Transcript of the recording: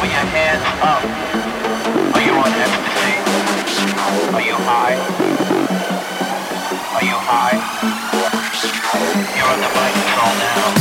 Put your hands up. Are you on ecstasy? Are you high? Are you high? You're on the my control now.